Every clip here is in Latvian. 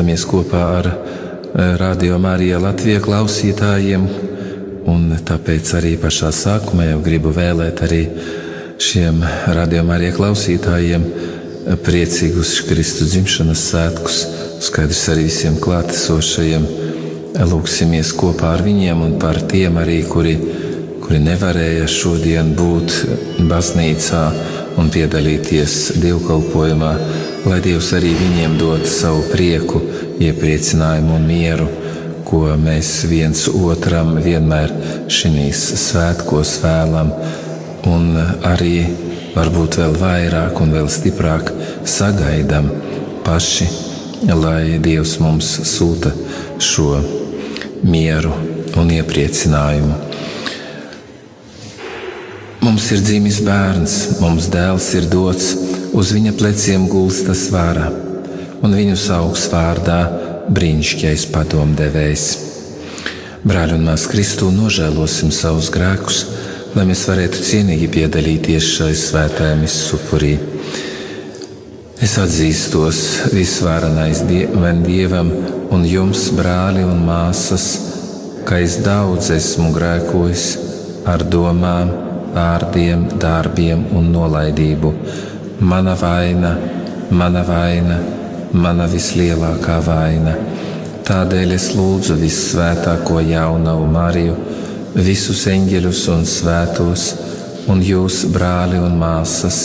Lūdzamies kopā ar eh, Radio Marija Latvijas klausītājiem, un tāpēc arī pašā sākumā jau gribu vēlēt arī šiem Radio Marija klausītājiem eh, priecīgus Kristus dzimšanas svētkus, skaidrs arī visiem klātesošajiem. Lūksimies kopā ar viņiem un par tiem arī, kuri, kuri nevarēja šodien būt baznīcā un piedalīties dievkalpojumā, lai Dievs arī viņiem dod savu prieku, iepriecinājumu un mieru, ko mēs viens otram vienmēr šīs svētkos vēlam, un arī varbūt vēl vairāk un vēl stiprāk sagaidām paši, lai Dievs mums sūta šo mieru un iepriecinājumu. Mums ir dzimis bērns, mums dēls ir dots, uz viņa pleciem gulstas vara, un viņu sauks vārdā brīnišķīgais padomdevējs. Brāļi un māsas Kristū nožēlosim savus grēkus, lai mēs varētu cienīgi piedalīties šai svētajai misupurī. Es atzīstos visvarenais dievam, dievam un jums, brāli un māsas, ka es daudz esmu grēkojis ar domām, vārdiem, darbiem un nolaidību. Mana vaina, mana vaina, mana vislielākā vaina. Tādēļ es lūdzu vissvētāko jaunavu Mariju, visus eņģeļus un svētos, un jūs, brāli un māsas,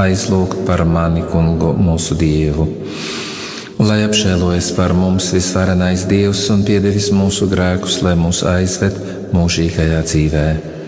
aizlūgt par mani, kungu, mūsu Dievu. Lai apžēlojas par mums visvarenais Dievs un piedevis mūsu grēkus, lai mūs aizved mūžīgajā dzīvēm.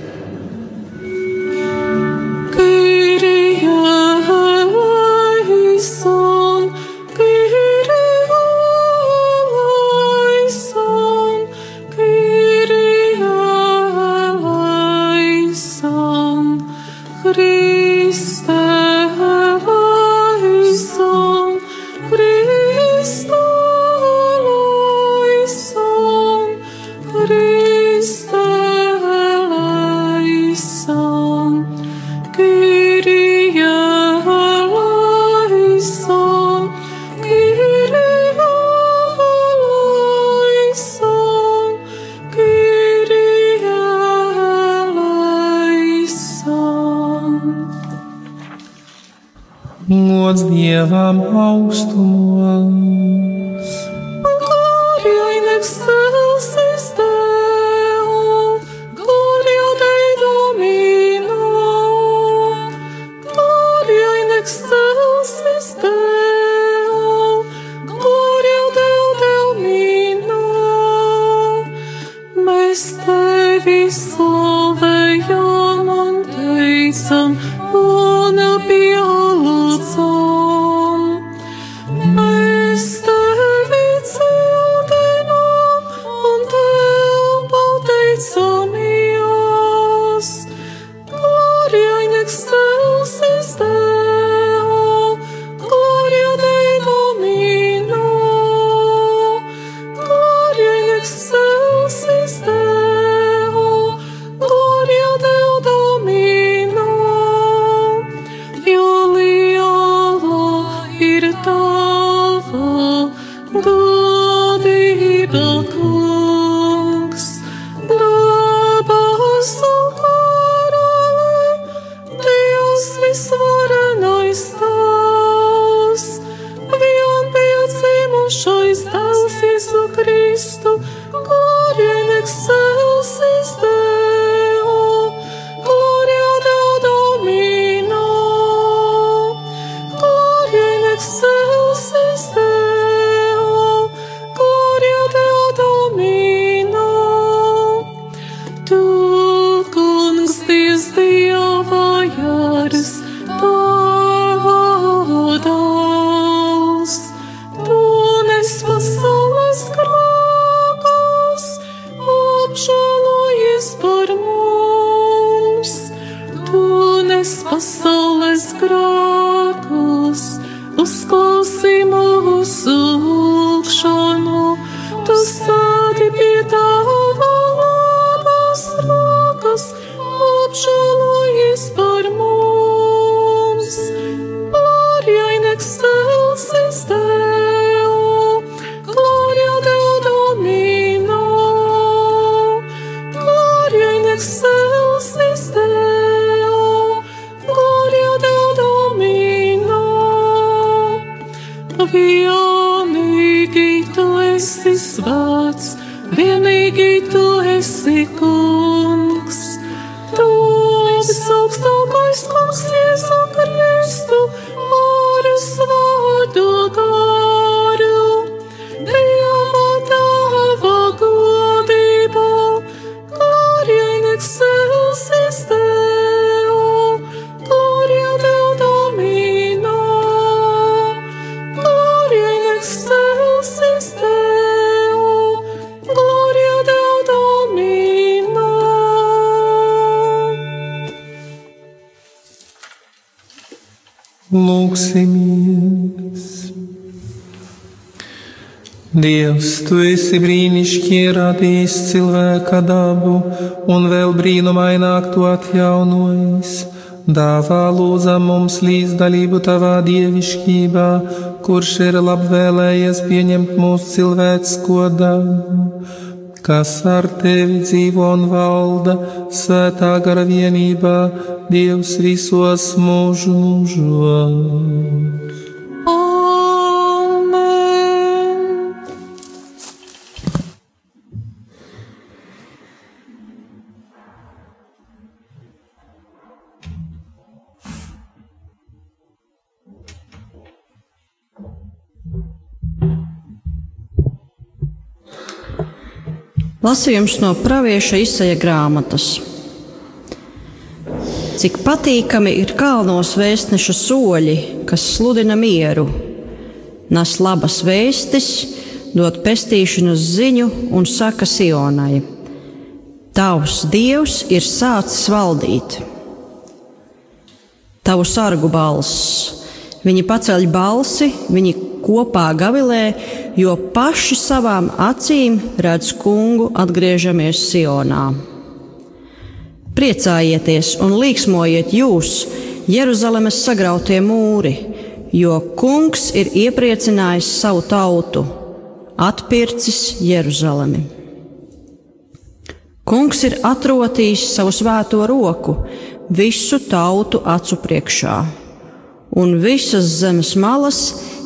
Lūksimies! Dievs, tu esi brīnišķīgi radījis cilvēka dabu un vēl brīnumaināk to atjaunojis. Dāvā lūdzam mums līdzdalību tavā dievišķībā, kurš ir labvēlējies pieņemt mūsu cilvēcisko dabu, kas ar tevi dzīvo un valda svētā gara vienībā, Dievs visos mūžu mūžos. Lasījums no pravieša izsaja grāmatas. Cik patīkami ir kalnos vēstneša soļi, kas sludina mieru, nes labas vēstis, dod pestīšanas ziņu un saka Sionai: Tavs dievs ir sācis valdīt. Tavu sargu balss, viņi paceļ balsi, viņi kopā gavilē, jo paši savām acīm redz kungu atgriežamies Sionā. Priecājieties un līksmojiet jūs, Jeruzalemes sagrautie mūri, jo kungs ir iepriecinājis savu tautu, atpircis Jeruzalemi. Kungs ir atrotījis savu svēto roku visu tautu acu priekšā, un visas zemes malas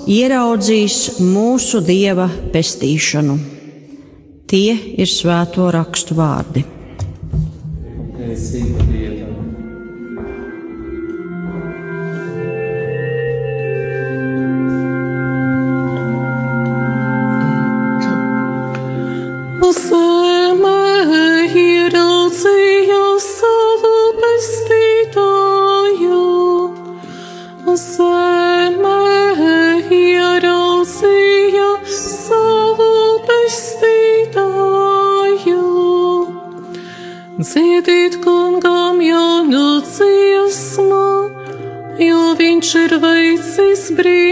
ieraudzīs mūsu dieva pestīšanu. Tie ir svēto rakstu vārdi. brīdis.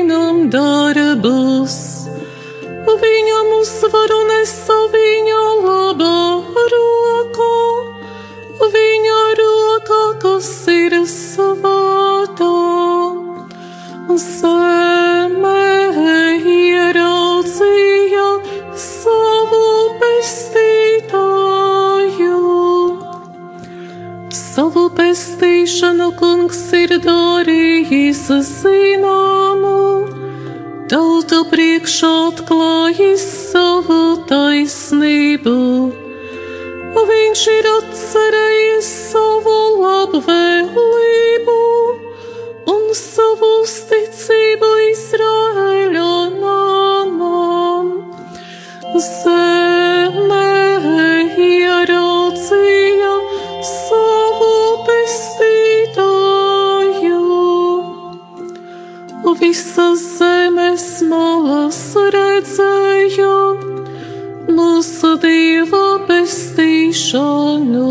Pestīšanu.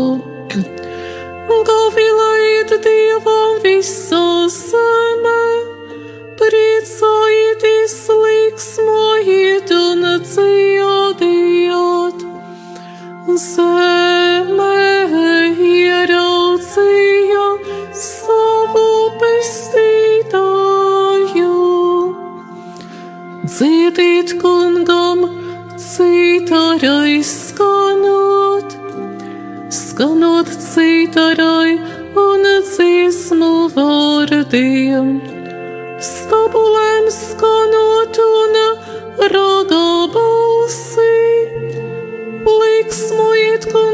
Gavilēt dievam visā zemē, priecājieties, līksmojiet un dziediet. Zemē ieraudzīja savu pestītāju. Dziediet kungam, citarai skanot, skanot citarai un dziesmu vārdiem, stabulēm skanot un ragā balsī, liksmojiet kunga karaļa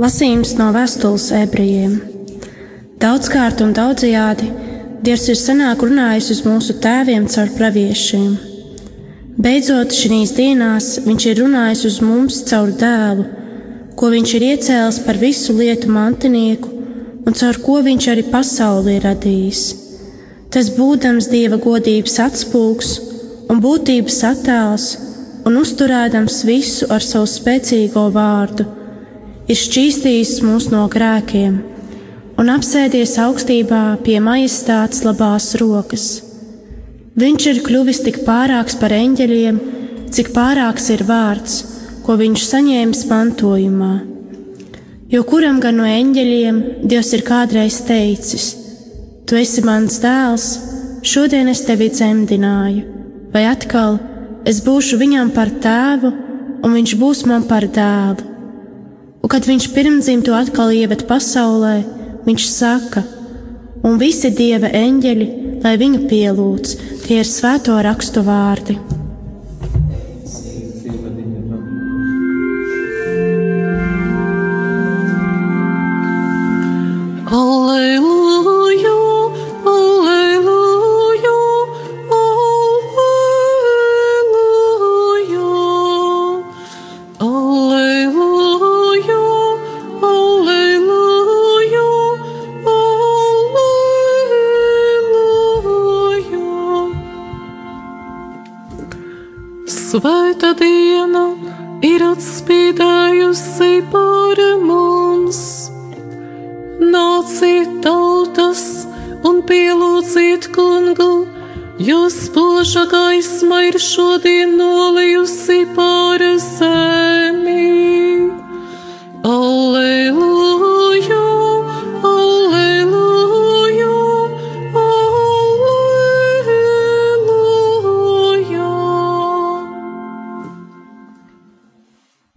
Lasījums no vēstules ebrejiem. Daudzkārt un daudzajādi Dievs ir senāk runājis uz mūsu tēviem caur praviešiem. Beidzot, šīs dienās Viņš ir runājis uz mums caur dēlu, ko Viņš ir iecēlis par visu lietu mantinieku un caur ko Viņš arī pasauli ir radījis. Tas būdams Dieva godības atspūgs un būtības attēls un uzturēdams visu ar savu spēcīgo vārdu ir šķīstījis mūs no grēkiem un apsēdies augstībā pie majestātes labās rokas. Viņš ir kļuvis tik pārāks par eņģeļiem, cik pārāks ir vārds, ko viņš saņēmis mantojumā. Jo kuram gan no eņģeļiem Dievs ir kādreiz teicis: Tu esi mans dēls, šodien es tevi dzemdināju, vai atkal es būšu viņam par tēvu, un viņš būs man par dēlu. Un, kad viņš pirmdzimtu atkal ieved pasaulē, viņš saka, un visi dieva eņģeļi, lai viņu pielūdz, tie ir svēto rakstu vārdi. Spoža gaisma ir šodien nolijusi pār zemi. Alleluja, alleluja, alleluja.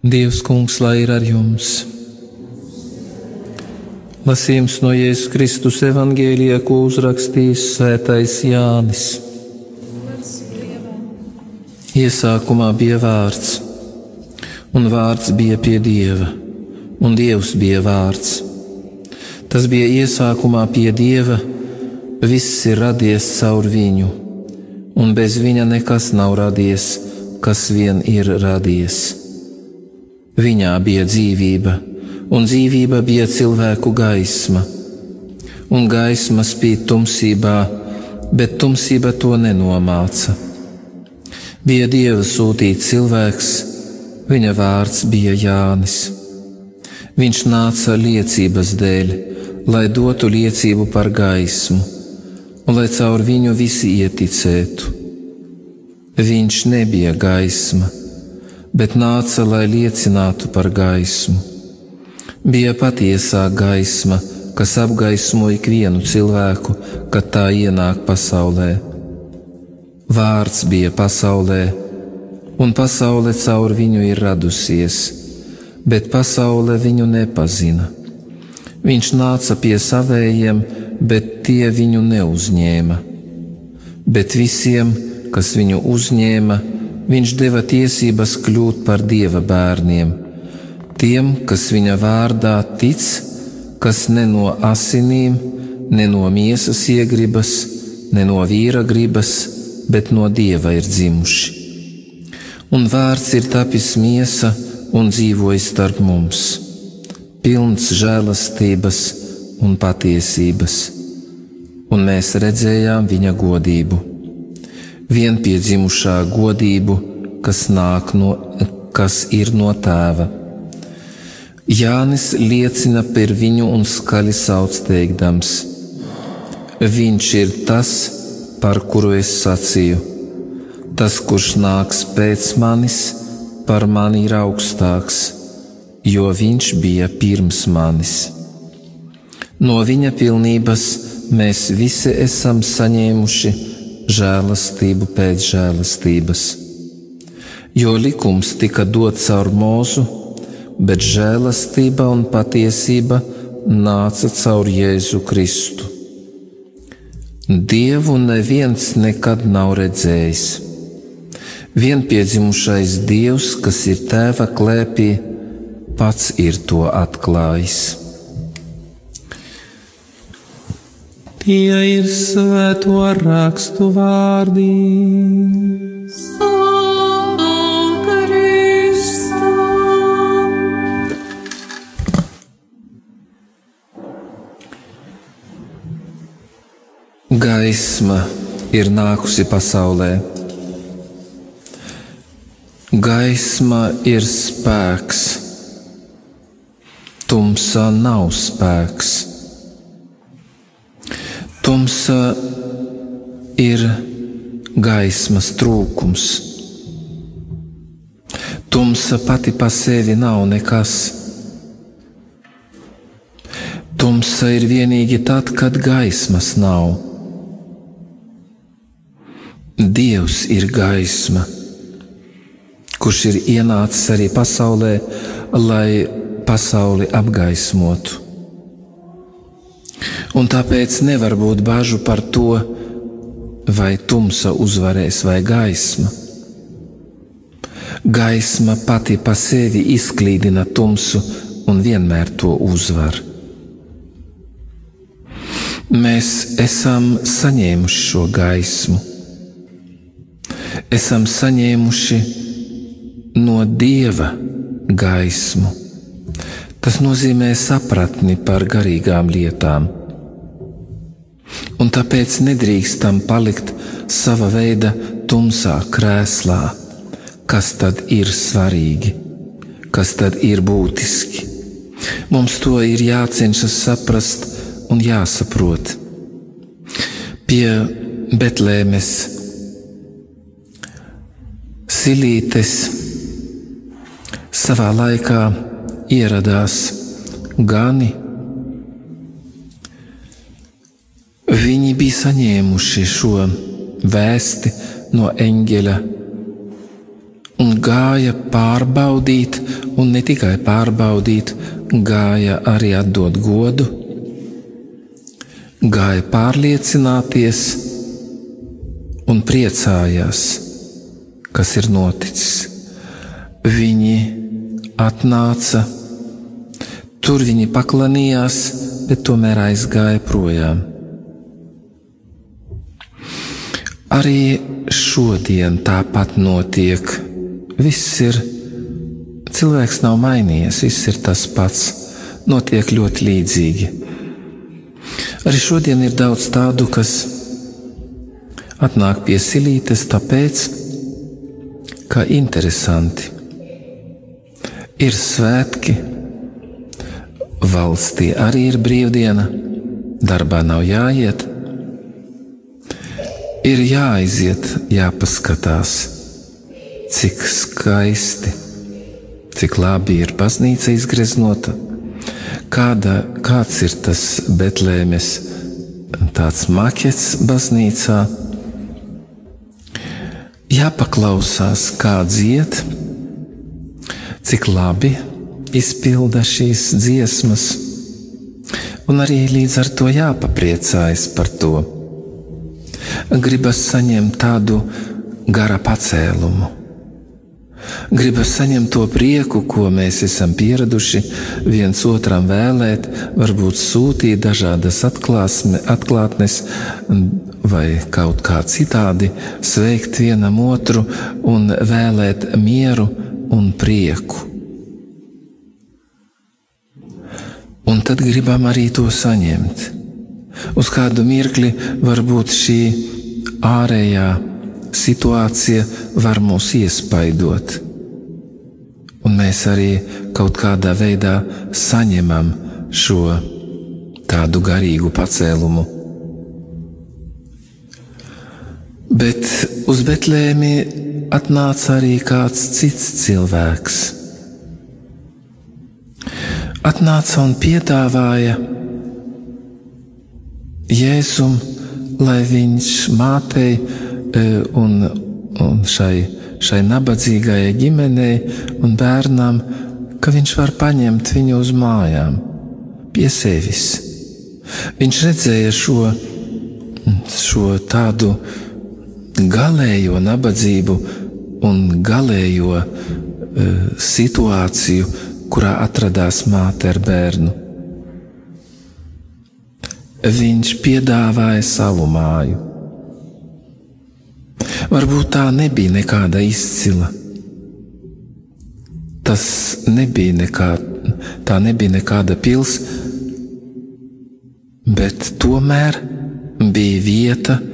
Dievs, kungs, lai ir ar jums! Lasījums no Jēzus Kristus evangēlijā, ko uzrakstījis Svētais Jānis. Iesākumā bija vārds, un vārds bija pie Dieva, un Dievs bija vārds. Tas bija iesākumā pie Dieva, viss ir radies caur viņu, un bez viņa nekas nav radies, kas vien ir radies. Viņā bija dzīvība un dzīvība bija cilvēku gaisma, un gaisma spīd tumsībā, bet tumsība to nenomāca. Bija Dieva sūtīts cilvēks, viņa vārds bija Jānis. Viņš nāca liecības dēļ, lai dotu liecību par gaismu, un lai caur viņu visi ieticētu. Viņš nebija gaisma, bet nāca, lai liecinātu par gaismu. Bija patiesā gaisma, kas apgaismo ikvienu cilvēku, kad tā ienāk pasaulē. Vārds bija pasaulē, un pasaule caur viņu ir radusies, bet pasaule viņu nepazina. Viņš nāca pie savējiem, bet tie viņu neuzņēma. Bet visiem, kas viņu uzņēma, viņš deva tiesības kļūt par dieva bērniem. Tiem, kas viņa vārdā tic, kas ne no asinīm, ne no miesas iegribas, ne no vīra gribas, bet no dieva ir dzimuši. Un vārds ir tapis miesa un dzīvojis starp mums, pilns žēlastības un patiesības, un mēs redzējām viņa godību vienpiedzimušā godību, kas no, kas ir no tēva. Jānis liecina par viņu un skaļi sauc teikdams: Viņš ir tas, par kuru es sacīju. Tas, kurš nāks pēc manis, par mani ir augstāks, jo viņš bija pirms manis. No viņa pilnības mēs visi esam saņēmuši žēlastību pēc žēlastības. Jo likums tika dots caur mūzu, bet žēlastība un patiesība nāca caur Jēzu Kristu. Dievu neviens nekad nav redzējis. Vienpiedzimušais Dievs, kas ir Tēva klēpī, pats ir to atklājis. Tie ir svēto rakstu vārdi. Slavu Gaisma ir nākusi pasaulē. Gaisma ir spēks, tumsa nav spēks. Tumsa ir gaismas trūkums. Tumsa pati pa sevi nav nekas. Tumsa ir vienīgi tad, kad gaismas nav. Dievs ir gaisma, kurš ir ienācis arī pasaulē, lai pasauli apgaismotu un tāpēc nevar būt bažu par to, vai tumsa uzvarēs vai gaisma. Gaisma pati pa sevi izklīdina tumsu un vienmēr to uzvar. Mēs esam saņēmuši šo gaismu, esam saņēmuši no dieva gaismu. Tas nozīmē sapratni par garīgām lietām un tāpēc nedrīkstam palikt sava veida tumsā krēslā. Kas tad ir svarīgi, kas tad ir būtiski? Mums to ir jācenšas saprast un jāsaprot. Pie Betlēmes silītes savā laikā ieradās gani. Viņi bija saņēmuši šo vēsti no eņģeļa un gāja pārbaudīt, un ne tikai pārbaudīt, gāja arī atdot godu, gāja pārliecināties un priecājās, kas ir noticis. Viņi atnāca, tur viņi paklanījās, bet tomēr aizgāja projām. Arī šodien tāpat notiek. Viss ir, cilvēks nav mainījies, viss ir tas pats, notiek ļoti līdzīgi. Arī šodien ir daudz tādu, kas atnāk pie silītes, tāpēc, ka interesanti ir svētki, valstī arī ir brīvdiena, darbā nav jāiet ir jāaiziet, jāpaskatās, cik skaisti, cik labi ir baznīca izgreznota, kāda, kāds ir tas Betlēmes tāds makets baznīcā. Jāpaklausās, kā dzied, cik labi izpilda šīs dziesmas, un arī līdz ar to jāpapriecājas par to gribas saņemt tādu gara pacēlumu. Gribas saņemt to prieku, ko mēs esam pieraduši viens otram vēlēt, varbūt sūtīt dažādas atklāsme, atklātnes vai kaut kā citādi, sveikt vienam otru un vēlēt mieru un prieku. Un tad gribam arī to saņemt. Uz kādu mirkli varbūt šī ārējā situācija var mūs iespaidot, un mēs arī kaut kādā veidā saņemam šo tādu garīgu pacēlumu. Bet uz Betlēmi atnāca arī kāds cits cilvēks. Atnāca un piedāvāja Jēzum, lai viņš mātei e, un, un šai, šai nabadzīgajai ģimenei un bērnam, ka viņš var paņemt viņu uz mājām, pie sevis. Viņš redzēja šo, šo tādu galējo nabadzību un galējo uh, situāciju, kurā atradās māte ar bērnu viņš piedāvāja savu māju. Varbūt tā nebija nekāda izcila. Tas nebija nekā, tā nebija nekāda pilsēta, bet tomēr bija vieta, kur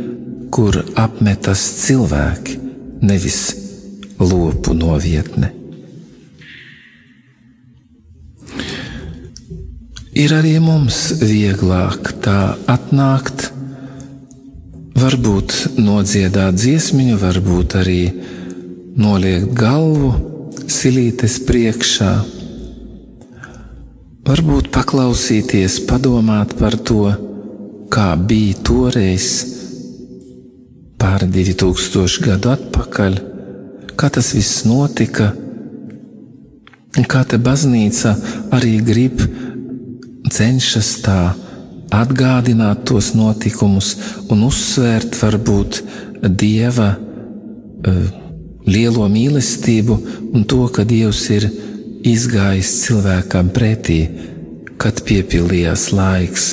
apmetas cilvēki, nevis lopu novietne. ir arī mums vieglāk tā atnākt, varbūt nodziedāt dziesmiņu, varbūt arī noliekt galvu silītes priekšā, varbūt paklausīties, padomāt par to, kā bija toreiz, pāri 2000 gadu atpakaļ, kā tas viss notika, un kā te baznīca arī grib cenšas tā atgādināt tos notikumus un uzsvērt varbūt dieva uh, lielo mīlestību un to, ka dievs ir izgājis cilvēkam pretī, kad piepildījās laiks.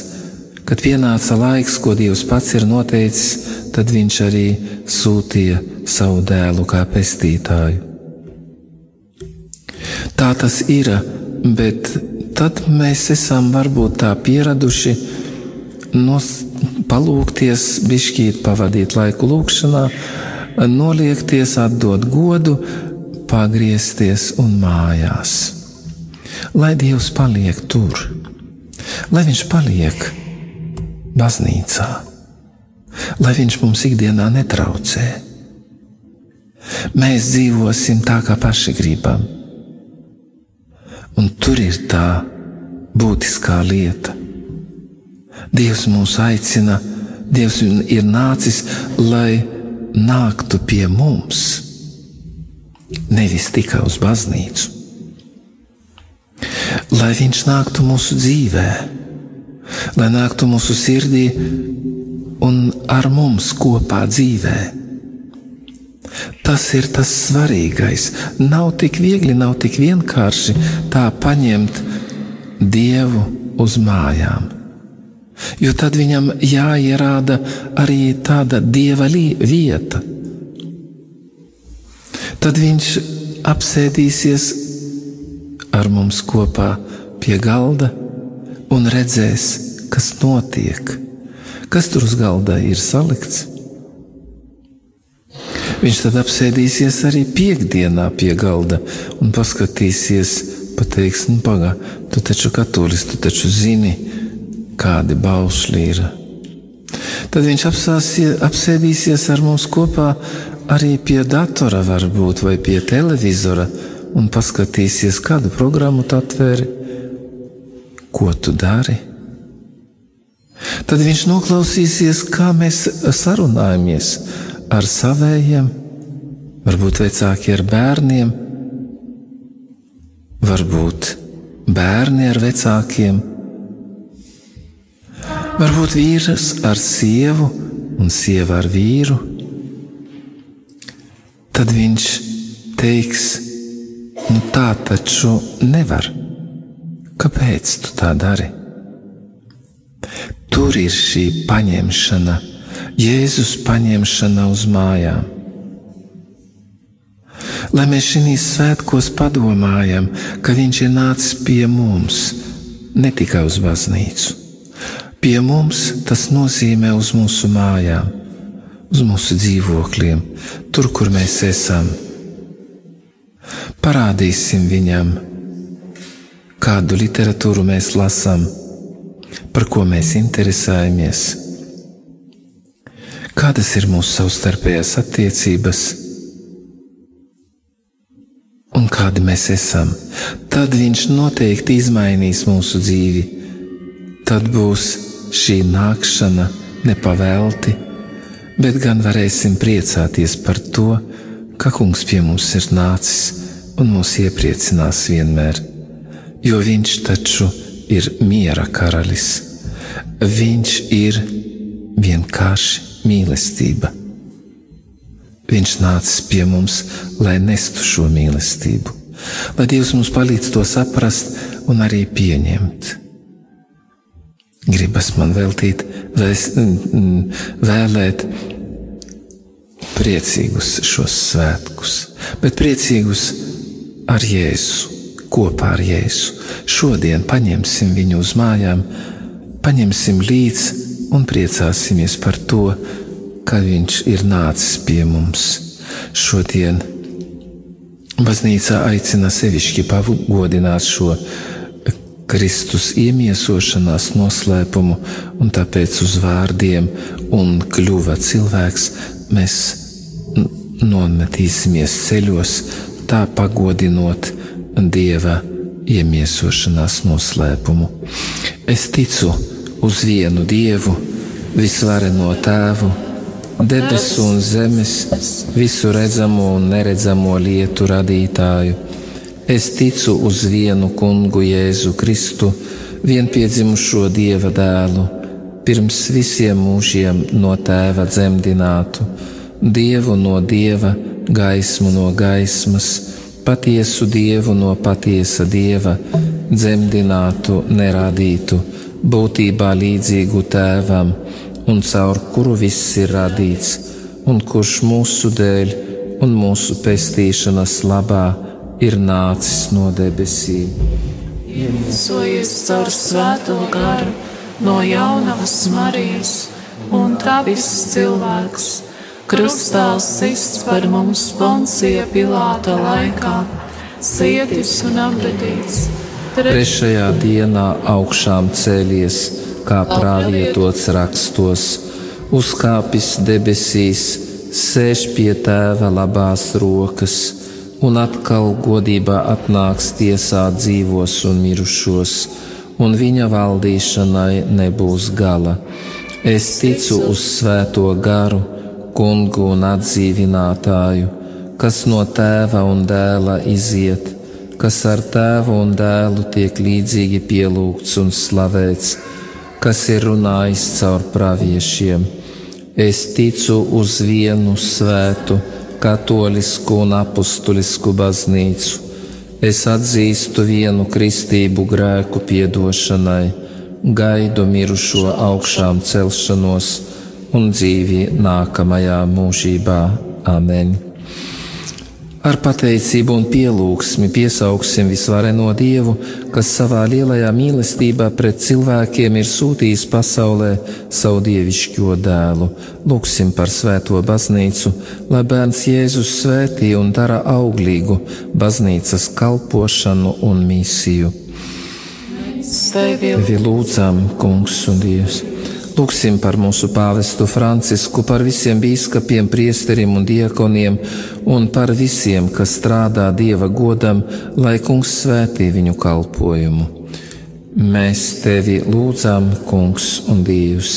Kad pienāca laiks, ko Dievs pats ir noteicis, tad Viņš arī sūtīja savu dēlu kā pestītāju. Tā tas ir, bet tad mēs esam varbūt tā pieraduši nos, palūkties, bišķīt, pavadīt laiku lūkšanā, noliekties, atdot godu, pagriezties un mājās. Lai Dievs paliek tur, lai Viņš paliek baznīcā, lai Viņš mums ikdienā netraucē. Mēs dzīvosim tā, kā paši gribam Un tur ir tā būtiskā lieta. Dievs mūs aicina, Dievs ir nācis, lai nāktu pie mums, nevis tikai uz baznīcu. Lai Viņš nāktu mūsu dzīvē, lai nāktu mūsu sirdī un ar mums kopā dzīvēm. Tas ir tas svarīgais. Nav tik viegli, nav tik vienkārši tā paņemt dievu uz mājām. Jo tad viņam jāierāda arī tāda dieva vieta. Tad viņš apsēdīsies ar mums kopā pie galda un redzēs, kas notiek, kas tur uz galda ir salikts? Viņš tad apsēdīsies arī piekdienā pie galda un paskatīsies, pateiks, nu, pagaidi, tu taču katolis, tu taču zini, kādi baušļi ir. Tad viņš apsēdīsies ar mums kopā arī pie datora, varbūt, vai pie televizora, un paskatīsies, kādu programmu tu atvēri, ko tu dari. Tad viņš noklausīsies, kā mēs sarunājamies ar saviem, varbūt vecāki ar bērniem, varbūt bērni ar vecākiem, varbūt vīrs ar sievu un sieva ar vīru. Tad viņš teiks, nu tā taču nevar. Kāpēc tu tā dari? Tur ir šī paņemšana, Jēzus paņemšana uz mājām. Lai mēs šīs svētkos padomājam, ka Viņš ir nācis pie mums, ne tikai uz baznīcu. Pie mums tas nozīmē uz mūsu mājām, uz mūsu dzīvokļiem, tur, kur mēs esam. Parādīsim viņam, kādu literatūru mēs lasām, par ko mēs interesējamies, kādas ir mūsu savstarpējās attiecības un kādi mēs esam. Tad viņš noteikti izmainīs mūsu dzīvi. Tad būs šī nākšana nepavēlti, bet gan varēsim priecāties par to, ka Kungs pie mums ir nācis un mūs iepriecinās vienmēr, jo Viņš taču ir miera karalis. Viņš ir vienkārši mīlestība. Viņš nācis pie mums, lai nestu šo mīlestību, lai Dievs mums palīdz to saprast un arī pieņemt. Gribas man veltīt, vēs, vēlēt priecīgus šos svētkus, bet priecīgus ar Jēzu, kopā ar Jēzu. Šodien paņemsim viņu uz mājām, paņemsim līdzi un priecāsimies par to, ka viņš ir nācis pie mums. Šodien baznīca aicina sevišķi pagodināt šo Kristus iemiesošanās noslēpumu, un tāpēc uz vārdiem un kļuva cilvēks mēs nometīsimies ceļos, tā pagodinot Dieva iemiesošanās noslēpumu. Es ticu uz vienu Dievu, visvareno Tēvu, debesu un zemes, visu redzamo un neredzamo lietu radītāju. Es ticu uz vienu kungu Jēzu Kristu, vienpiedzimušo Dieva dēlu, pirms visiem mūžiem no Tēva dzemdinātu, Dievu no Dieva gaismu no gaismas, patiesu dievu no patiesa dieva, dzemdinātu, neradītu, būtībā līdzīgu tēvam, un caur kuru viss ir radīts, un kurš mūsu dēļ un mūsu pestīšanas labā ir nācis no debesīm. Iemiesojies caur svēto garu no jaunavas Marijas, un tavis cilvēks Krustā sists par mums Poncija Pilāta laikā, cietis un apbedīts. Trešajā dienā augšām cēlies, kā pravietots rakstos, uzkāpis debesīs, sēž pie tēva labās rokas un atkal godībā atnāks tiesāt dzīvos un mirušos, un viņa valdīšanai nebūs gala. Es ticu uz svēto garu kungu un atdzīvinātāju, kas no tēva un dēla iziet, kas ar tēvu un dēlu tiek līdzīgi pielūgts un slavēts, kas ir runājis caur praviešiem. Es ticu uz vienu svētu, katolisku un apustulisku baznīcu. Es atzīstu vienu kristību grēku piedošanai, gaidu mirušo augšām celšanos un dzīvi nākamajā mūžībā. Amen! Ar pateicību un pielūgsmi piesauksim visvareno Dievu, kas savā lielajā mīlestībā pret cilvēkiem ir sūtījis pasaulē savu dievišķo dēlu. Lūksim par svēto baznīcu, lai bērns Jēzus svētī un dara auglīgu baznīcas kalpošanu un misiju. Tevi lūdzam, Kungs un Dievs! Lūksim par mūsu pāvestu Francisku, par visiem bīskapiem, priesteriem un diekoniem, un par visiem, kas strādā Dieva godam, lai Kungs svētī viņu kalpojumu. Mēs tevi lūdzam, Kungs un Dievs.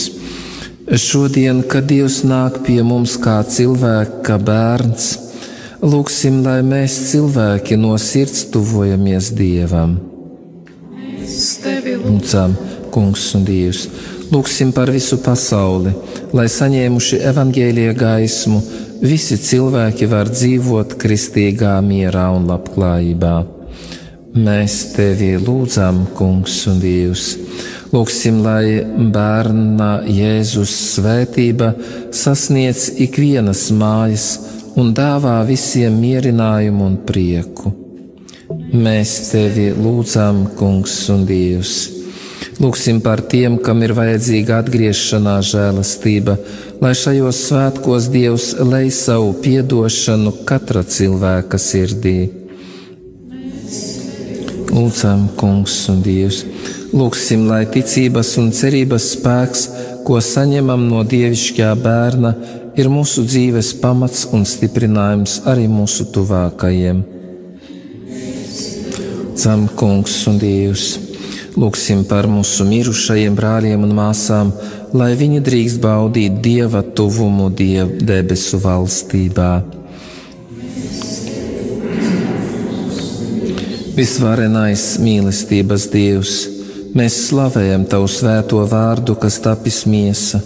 Šodien, kad Dievs nāk pie mums kā cilvēka bērns, lūksim, lai mēs cilvēki no sirds tuvojamies Dievam. Mēs tevi Lūdzam, Kungs un Dievs! Lūksim par visu pasauli, lai saņēmuši evaņģēlie gaismu, visi cilvēki var dzīvot kristīgā mierā un labklājībā. Mēs tevi lūdzam, Kungs un Dievs! Lūksim, lai bērna Jēzus svētība sasniedz ikvienas mājas un dāvā visiem mierinājumu un prieku. Mēs tevi lūdzam, Kungs un Dievs! Lūksim par tiem, kam ir vajadzīga atgriešanās žēlastība, lai šajos svētkos Dievs lej savu piedošanu katra cilvēka sirdī. Lūdzam, Kungs un Dievs! Lūksim, lai ticības un cerības spēks, ko saņemam no dievišķā bērna, ir mūsu dzīves pamats un stiprinājums arī mūsu tuvākajiem. Lūdzam, Kungs un Dievs! Lūksim par mūsu mirušajiem brāļiem un māsām, lai viņi drīkst baudīt dieva tuvumu dievu debesu valstībā. Visvarenais mīlestības Dievs, mēs slavējam Tavu svēto vārdu, kas tapis miesa.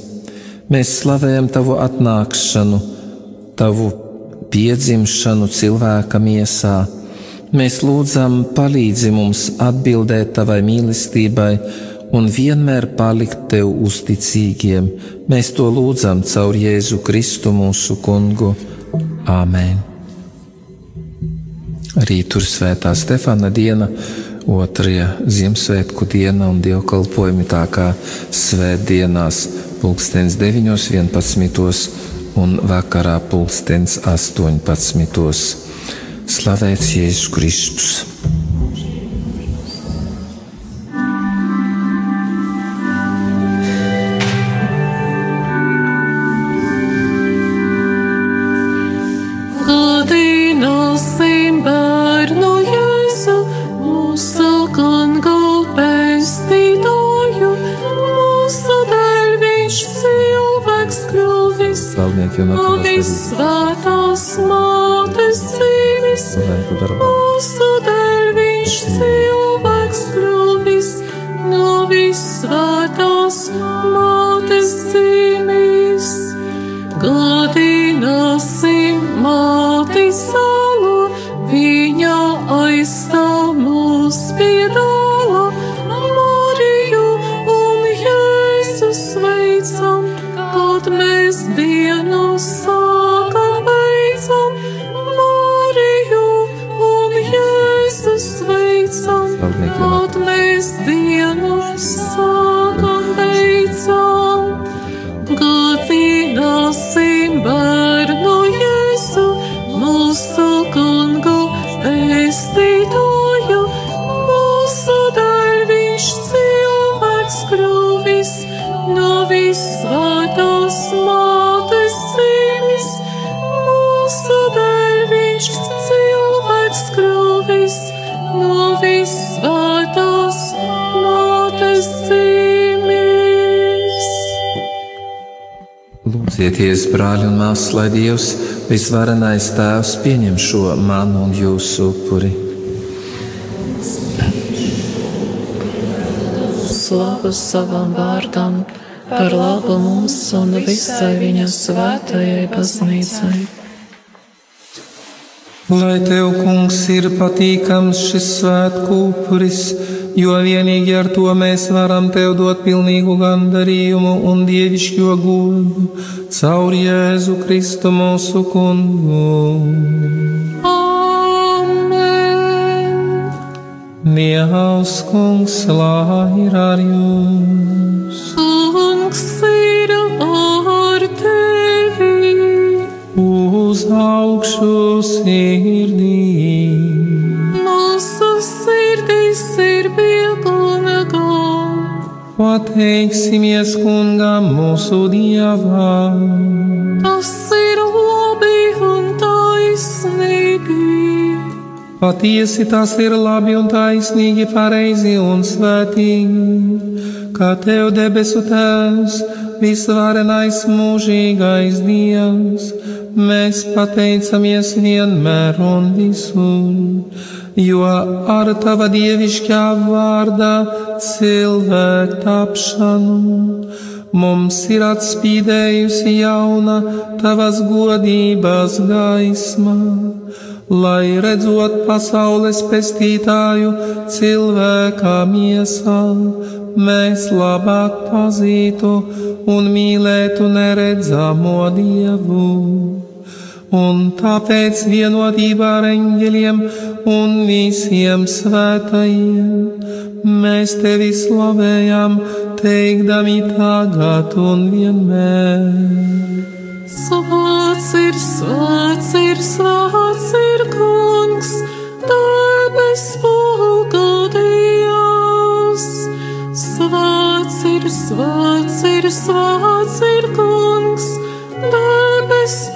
Mēs slavējam Tavu atnākšanu, Tavu piedzimšanu cilvēka miesā Mēs lūdzam, palīdzi mums atbildēt tavai mīlestībai un vienmēr palikt tev uzticīgiem. Mēs to lūdzam caur Jēzu Kristu mūsu kungu. Āmen! Rīt ir svētā Stefana diena, otrajā Ziemassvētku diena un dievkalpojumi tā kā svētdienās pulkstens 9.11. un vakarā pulkstens 18. Slavēts Jēzus Kristus! Lūdzieties, brāļi un māsas, lai Dievs, visvarenais Tēvs, pieņem šo manu un jūsu upuri. slavu savam vārdam, par labu mums un visai viņa svētajai baznīcai. Lai tev, kungs, ir patīkams šis svētku upuris, jo vienīgi ar to mēs varam tev dot pilnīgu gandarījumu un dievišķo godu caur Jēzu Kristu mūsu kungu. Dievs, kungs, lai ir ar jums! Kungs ir ar tevi! Uz augšu sirdī! Pateiksimies kungam mūsu dievam. Tas ir labi un taisnīgi. Patiesi tas ir labi un taisnīgi, pareizi un svētīgi, kā tev debesu tēvs, visvarenais mūžīgais dievs. Mēs pateicamies vienmēr un visur jo ar tava dievišķā vārdā cilvēku tapšanu. Mums ir atspīdējusi jauna tavas godības gaisma, lai redzot pasaules pestītāju cilvēkā miesā, mēs labāk pazītu un mīlētu neredzamo dievu un tāpēc vienotībā ar eņģeļiem un visiem svētajiem mēs tevi slavējam, teikdami tagad un vienmēr. Svēts ir, svēts ir, svēts ir kungs, debes pulkadījās. Svēts ir, svēts ir, svēts ir kungs, debes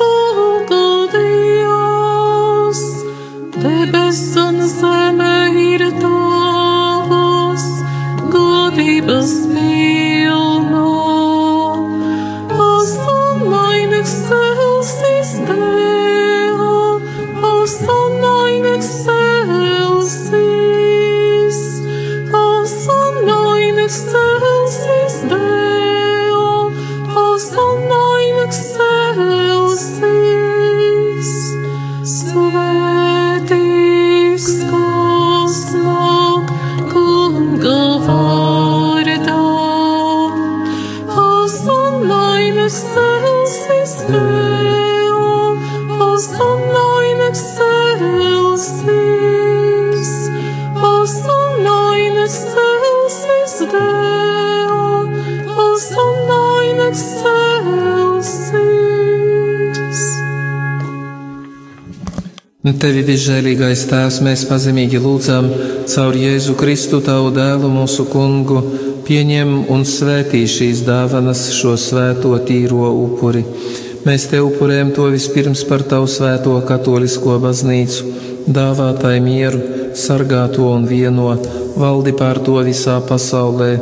Tevi visžēlīgais Tēvs, mēs pazemīgi lūdzam caur Jēzu Kristu, Tavu dēlu, mūsu kungu, pieņem un svētī šīs dāvanas, šo svēto tīro upuri. Mēs te upurējam to vispirms par Tavu svēto katolisko baznīcu, dāvātai mieru, sargāto un vieno, valdi pār to visā pasaulē,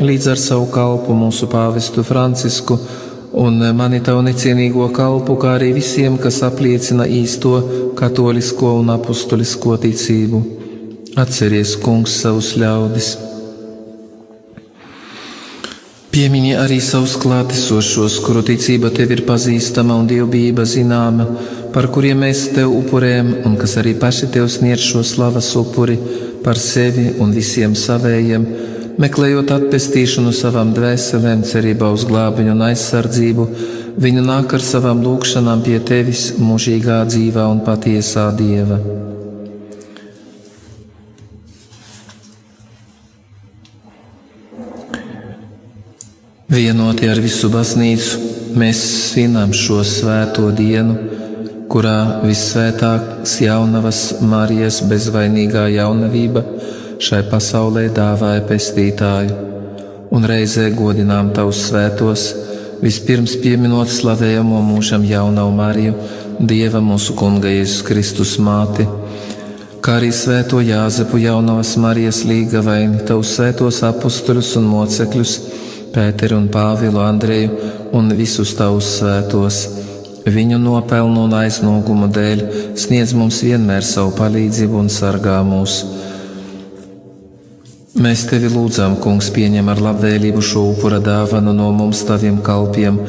līdz ar savu kalpu mūsu pāvestu Francisku un mani tavu necienīgo kalpu, kā arī visiem, kas apliecina īsto katolisko un apustulisko ticību. Atceries, kungs, savus ļaudis! Piemini arī savus klātesošos, kuru ticība tev ir pazīstama un dievbijība zināma, par kuriem mēs tev upurējam, un kas arī paši tev sniedz šo slavas upuri par sevi un visiem savējiem, meklējot atpestīšanu savām dvēselēm, cerībā uz glābiņu un aizsardzību, viņu nāk ar savām lūgšanām pie tevis mūžīgā dzīvā un patiesā dieva. Vienoti ar visu baznīcu, mēs svinām šo svēto dienu, kurā visvētākās jaunavas Marijas bezvainīgā jaunavība šai pasaulē dāvāja pestītāju, un reizē godinām tavus svētos, vispirms pieminot slavējamo mūžam jaunavu Mariju, Dieva mūsu Kunga Jēzus Kristus māti, kā arī svēto Jāzepu jaunavas Marijas līgavaini, tavus svētos apustuļus un mocekļus, Pēteru un Pāvilu Andreju un visus tavus svētos. Viņu nopelnu un aiznogumu dēļ sniedz mums vienmēr savu palīdzību un sargā mūs. Mēs tevi lūdzam, Kungs, pieņem ar labvēlību šo upura dāvanu no mums, taviem kalpiem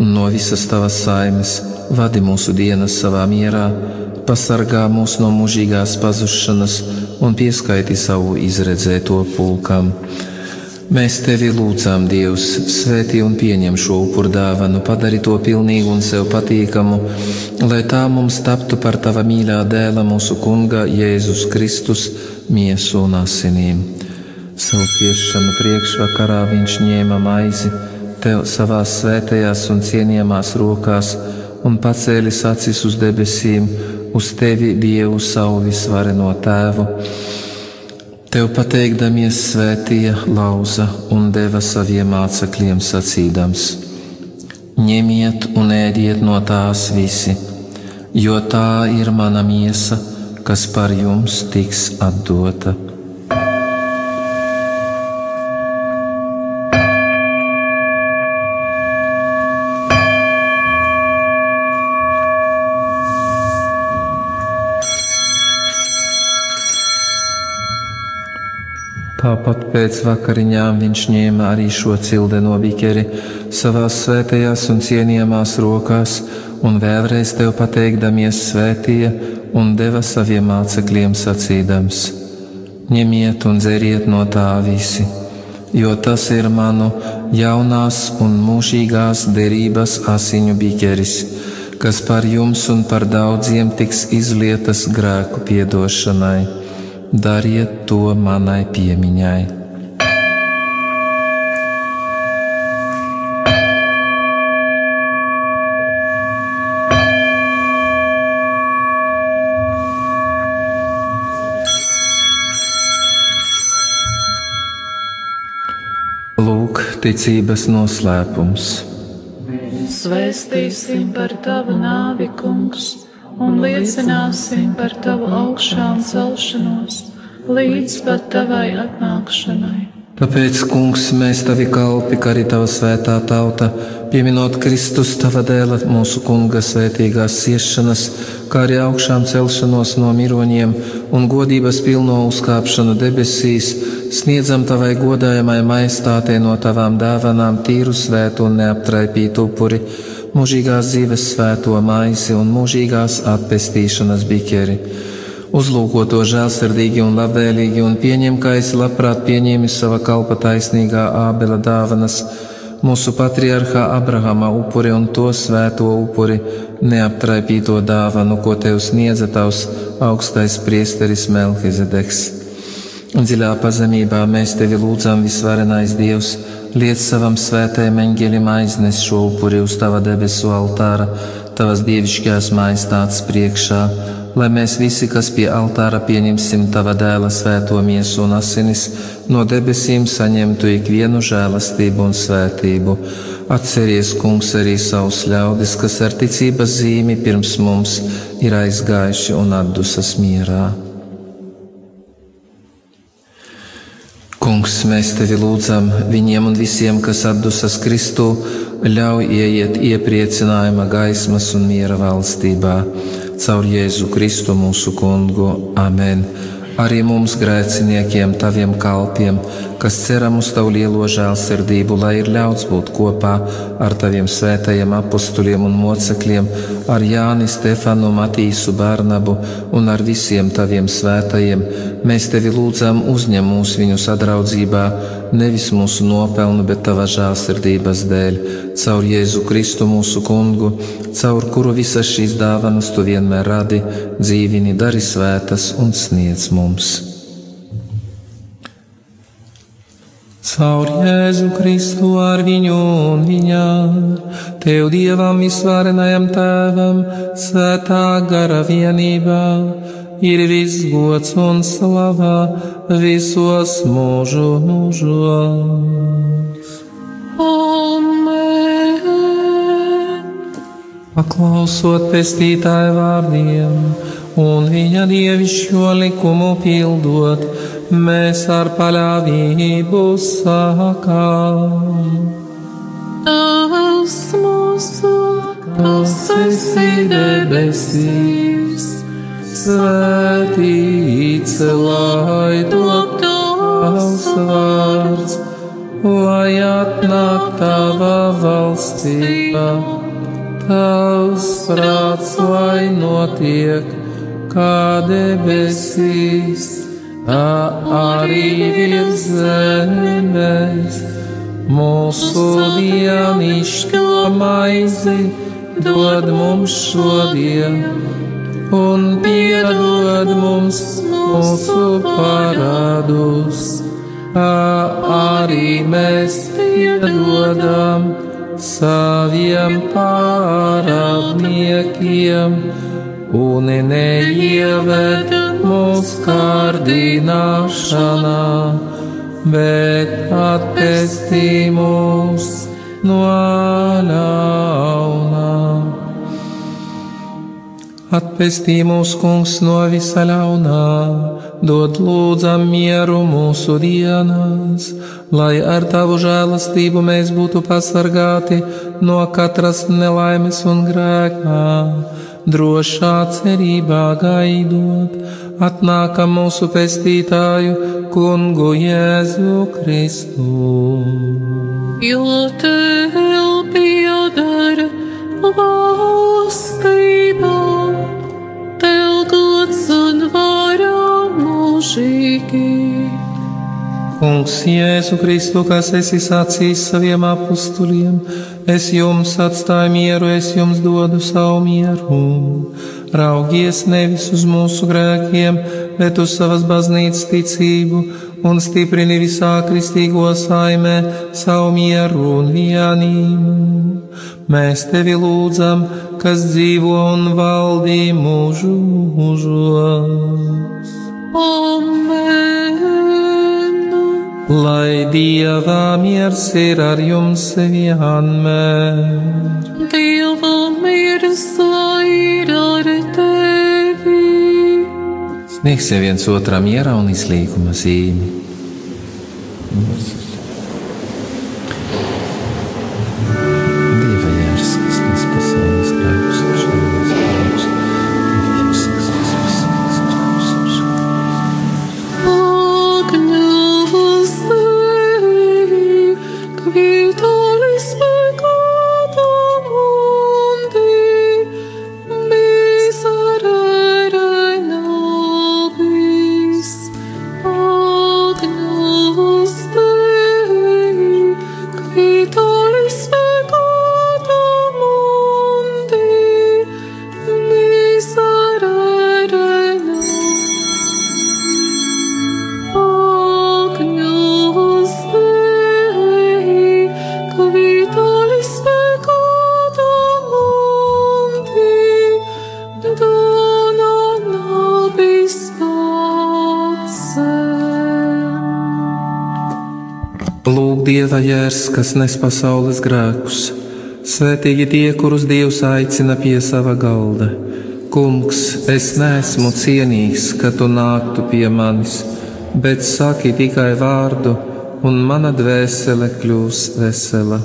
un no visas tavas saimes. Vadi mūsu dienas savā mierā, pasargā mūs no mūžīgās pazušanas un pieskaiti savu izredzēto pulkam. Mēs tevi lūdzām, Dievs, svētī un pieņem šo upuru dāvanu, padari to pilnīgu un sev patīkamu, lai tā mums taptu par tava mīļā dēla, mūsu Kunga Jēzus Kristus, miesu un asinīm. Savu ciešanu priekšvakarā viņš ņēma maizi, tev savās svētajās un cienījamās rokās, un pacēlis acis uz debesīm, uz tevi, Dievu, savu visvareno tēvu Tev pateikdamies svētīja lauza un deva saviem mācekļiem sacīdams: Ņemiet un ēdiet no tās visi, jo tā ir mana miesa, kas par jums tiks atdota. Tāpat pēc vakariņām viņš ņēma arī šo cildeno bikeri savās svētajās un cienījamās rokās, un vēlreiz tev pateikdamies svētīja un deva saviem mācekļiem sacīdams: Ņemiet un dzeriet no tā visi, jo tas ir manu jaunās un mūžīgās derības asiņu bikeris, kas par jums un par daudziem tiks izlietas grēku piedošanai dariet to manai piemiņai. Lūk, ticības noslēpums. Svēstīsim par tavu nāvi, kungs un liecināsim par tavu augšām celšanos līdz pat tavai atnākšanai. Tāpēc, Kungs, mēs tavi kalpi, kā arī tava svētā tauta, pieminot Kristus, tava dēla, mūsu Kunga svētīgās ciešanas, kā arī augšām celšanos no miroņiem un godības pilno uzkāpšanu debesīs, sniedzam tavai godājamai maistātei no tavām dāvanām tīru svētu un neaptraipītu upuri mūžīgās dzīves svēto maisi un mūžīgās atpestīšanas bikeri. Uzlūko to žēlsirdīgi un labvēlīgi un pieņem, kā es labprāt pieņēmu sava kalpa taisnīgā ābela dāvanas, mūsu patriarhā Abrahama upuri un to svēto upuri, neaptraipīto dāvanu, ko tev sniedza tavs augstais priesteris Melkizedeks. Dziļā pazemībā mēs tevi lūdzam, visvarenais Dievs! Liec savam svētajam eņģelim aiznes šo upuri uz tava debesu altāra, tavas dievišķās maistātes priekšā, lai mēs visi, kas pie altāra pieņemsim tava dēla svēto miesu un asinis, no debesīm saņemtu ikvienu žēlastību un svētību. Atceries, kungs, arī savus ļaudis, kas ar ticības zīmi pirms mums ir aizgājuši un atdusas mierā. Kungs, mēs tevi lūdzam viņiem un visiem, kas atdusas Kristu, ļauj ieiet iepriecinājuma gaismas un miera valstībā caur Jēzu Kristu mūsu kungu. Amen! Arī mums, grēciniekiem, taviem kalpiem, kas ceram uz tavu lielo žēlsirdību, lai ir ļauts būt kopā ar taviem svētajiem apustuliem un mocekļiem, ar Jāni, Stefanu, Matīsu, Bārnabu un ar visiem taviem svētajiem. Mēs tevi lūdzam, uzņem mūs viņu sadraudzībā, nevis mūsu nopelnu, bet tava žēlsirdības dēļ, caur Jēzu Kristu mūsu kungu, caur kuru visas šīs dāvanas tu vienmēr radi, dzīvini, dari svētas un sniedz mums. Caur Jēzu Kristu ar viņu un viņā, Tev Dievam visvarenajam Tēvam, svētā gara vienībā, ir viss gods un slava visos mūžu mūžos. Amen! Paklausot pestītāju vārdiem un viņa dievišķo likumu pildot, mēs ar paļāvību sakām. Tās mūsu, kas esi debesīs, Svētīts lai top tavs vārds, lai atnāk tava valstība, tavs prāts, lai notiek kā debesīs, arī virs zemes. Mūsu dienišķo maizi dod mums šodien un piedod mums mūsu parādus, arī mēs piedodam saviem pārādniekiem, un neieved mūsu kārdināšanā, bet atpestī mūs no ļaunā. Atpestī mūsu kungs no visa ļaunā, dod lūdzam mieru mūsu dienās, lai ar tavu žēlastību mēs būtu pasargāti no katras nelaimes un grēkā, drošā cerībā gaidot, atnākam mūsu pestītāju, kungu Jēzu Kristu. Jo tev piedara valstība, tev gods un vara mūžīgi. Kungs, Jēzu Kristu, kas esi sacījis saviem apustuliem, es jums atstāju mieru, es jums dodu savu mieru. Raugies nevis uz mūsu grēkiem, bet uz savas baznīcas ticību un stiprini visā kristīgo saimē savu mieru un vienību. Mēs tevi lūdzam, kas dzīvo un valdī mūžu mūžos. Amen. Lai Dieva miers ir ar jums vienmēr. Dieva miers lai ir ar tevi. Sniegsim viens otram mierā un izlīguma zīmi. Dieva jērs, kas nes pasaules grēkus. Svētīgi tie, kurus Dievs aicina pie sava galda. Kungs, es neesmu cienīgs, ka tu nāktu pie manis, bet saki tikai vārdu, un mana dvēsele kļūs vesela.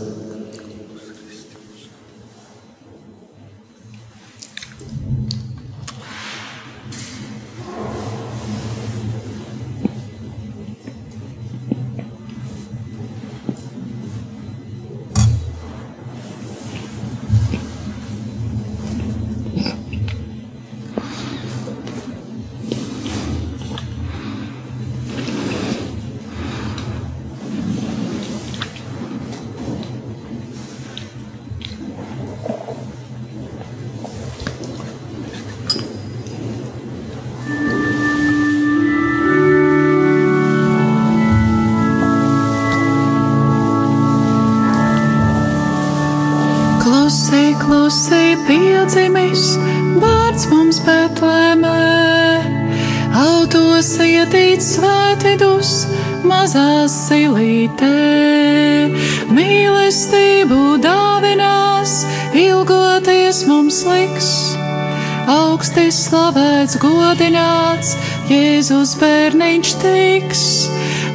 Piedzimis, vārds mums Betlēmē. Autos iedīts svētidus, mazā silītē. Mīlestību dāvinās, ilgoties mums liks. Augsti slavēts, godināts, Jēzus bērniņš tiks.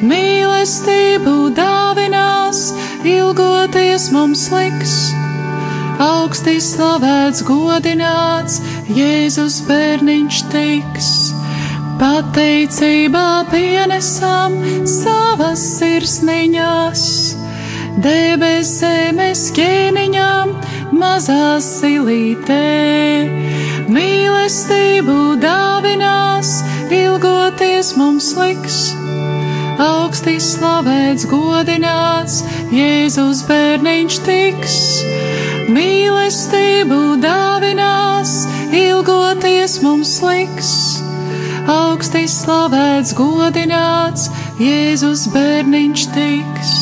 Mīlestību dāvinās, ilgoties mums liks. Augsti slavēts, godināts, Jēzus bērniņš tiks. Pateicībā pienesam savas sirsniņās, debesēm mēs ķēniņām, mazā silītē. Mīlestību dāvinās, ilgoties mums liks. Augsti slavēts, godināts, Jēzus bērniņš tiks. Mīlestību dāvinās, ilgoties mums liks. Augsti slavēts, godināts, Jēzus bērniņš tiks.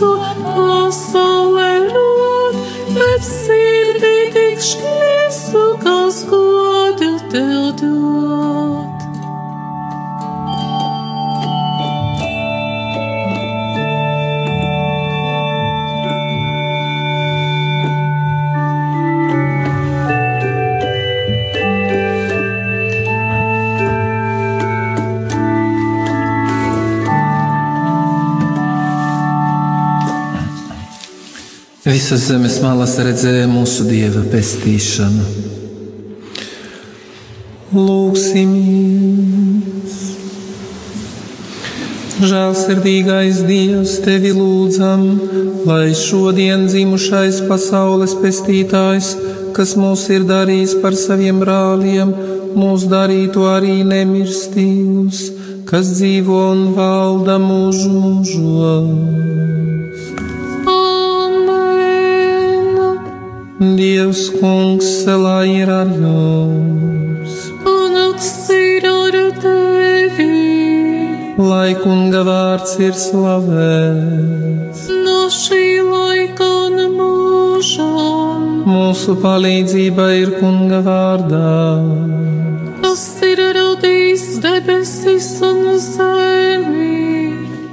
Man Visas zemes malas redzēja mūsu dieva pestīšanu. Lūksimies! Žēlsirdīgais Dievs, tevi lūdzam, lai šodien dzimušais pasaules pestītājs, kas mūs ir darījis par saviem brāliem, mūs darītu arī nemirstīgus, kas dzīvo un valda mūžu mūžos. Dievs, kungs, lai ir ar jums! Panāks ir ar tevi, Lai kunga vārds ir slavēts, no šī laika un mūžam, mūsu palīdzība ir kunga vārdā. kas ir radījis debesis un zemi.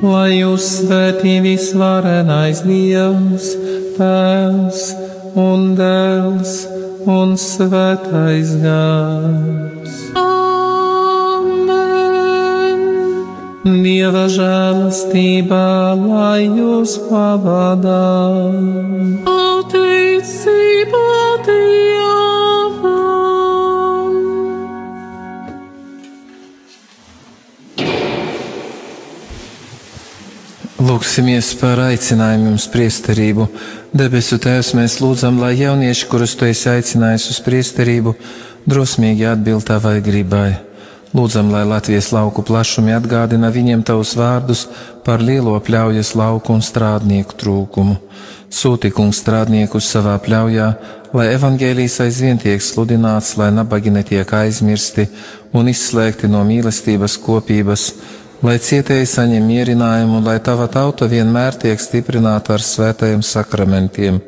Lai jūs svētī visvarenais Dievs, Tēvs un Dēls un Svētais Gars. Amen. Dieva žēlastībā, lai jūs pavadā. Pateicība Dievam. Lūksimies par aicinājumu uz priesterību. Debesu Tēvs, mēs lūdzam, lai jaunieši, kurus tu esi aicinājis uz priesterību, drosmīgi atbild tavai gribai. Lūdzam, lai Latvijas lauku plašumi atgādina viņiem tavus vārdus par lielo pļaujas lauku un strādnieku trūkumu. Sūti kungs strādniekus savā pļaujā, lai evaņģēlijas aizvien tiek sludināts, lai nabagi netiek aizmirsti un izslēgti no mīlestības kopības, lai cietēji saņem mierinājumu, lai tava tauta vienmēr tiek stiprināta ar svētajiem sakramentiem.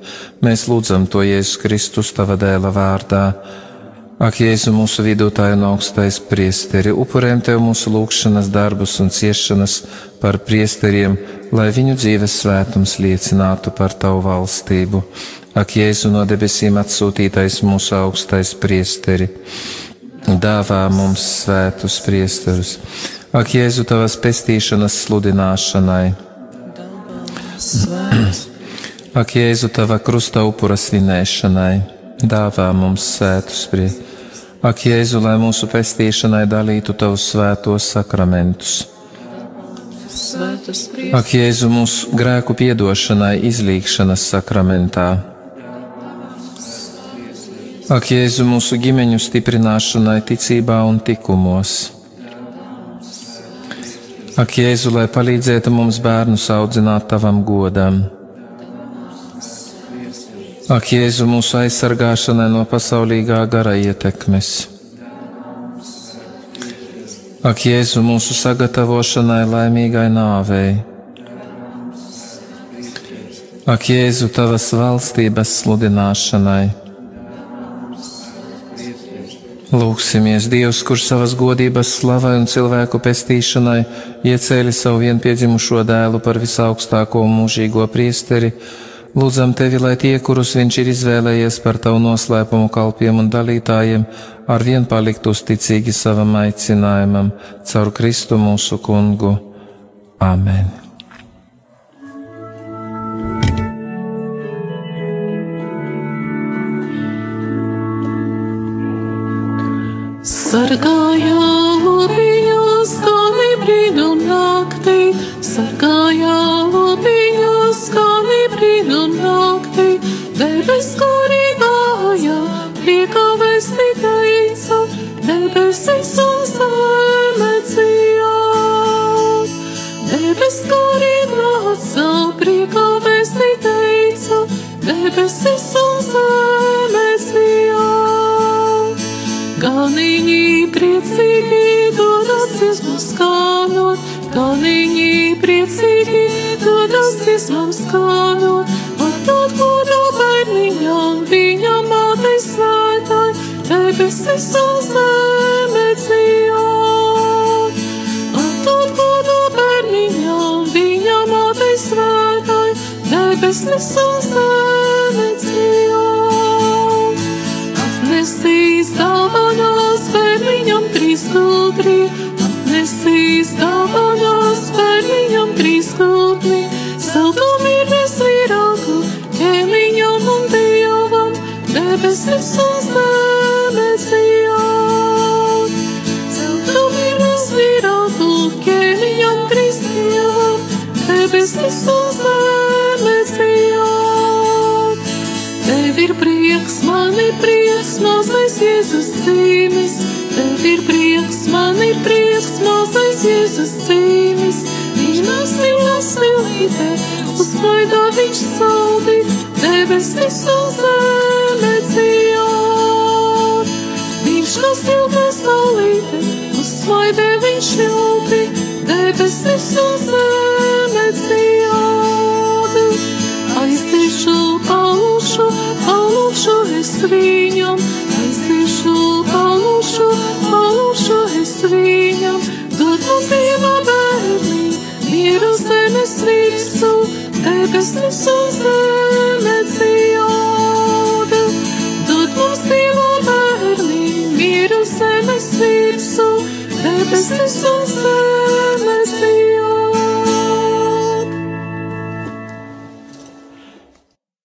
Mēs lūdzam to Jēzus Kristus tava dēla vārdā. Ak, Jēzu, mūsu vidutāja un augstais priesteri, upurējam Tev mūsu lūgšanas darbus un ciešanas par priesteriem, lai viņu dzīves svētums liecinātu par Tavu valstību. Ak, Jēzu, no debesīm atsūtītais mūsu augstais priesteri, dāvā mums svētus priesterus. Ak, Jēzu, Tavas pestīšanas sludināšanai. Ak, Jēzu, Tava krusta upura svinēšanai, dāvā mums svētus priesterus. Ak, Jēzu, lai mūsu pestīšanai dalītu Tavus svētos sakramentus. Ak, Jēzu, mūsu grēku piedošanai izlīgšanas sakramentā. Ak, Jēzu, mūsu ģimeņu stiprināšanai, ticībā un likumos. Ak, Jēzu, lai palīdzētu mums bērnus audzināt tavam godam. Ak, Jēzu, mūsu aizsargāšanai no pasaulīgā gara ietekmes. Ak, Jēzu, mūsu sagatavošanai laimīgai nāvei. Ak, Jēzu, tavas valstības sludināšanai. Lūksimies Dievs, kurš savas godības slavai un cilvēku pestīšanai iecēli savu vienpiedzimušo dēlu par visaugstāko mūžīgo priesteri. Lūdzam tevi, lai tie, kurus viņš ir izvēlējies par tavu noslēpumu kalpiem un dalītājiem, ar vien paliktu uzticīgi savam aicinājumam caur Kristu mūsu kungu. Āmen! Sarıka skanot, ganiņi priecīgi dodas dziesmu skanot, atdod godu bērniņam, viņa mātei svētai, debesis un zeme dzīvot. Atdod godu bērniņam, viņa mātei svētai, debesis un zeme dzīvot. Atnesīs dāvanas bērniņam trīs gultri, atnesīs dāvanas bērniņam trīs gultri, siltumības vīrāku, ķēmiņam un dievam, debesis un zeme zijāt. Siltumības vīrāku, ķēmiņam trīs dievam, debesis un zeme zijāt. Tev ir prieks, man ir prieks, mazais Jēzus cīmis. Tev ir prieks, man ir prieks, mazais Jēzus cīmis. Viņš nesīja silīte, uzsvaidā viņš saldi, debesis un zeme dzījāt. Viņš kā silta saulīte, uzsvaidē viņš ļauti, debesis un zeme bērni, mieru zemes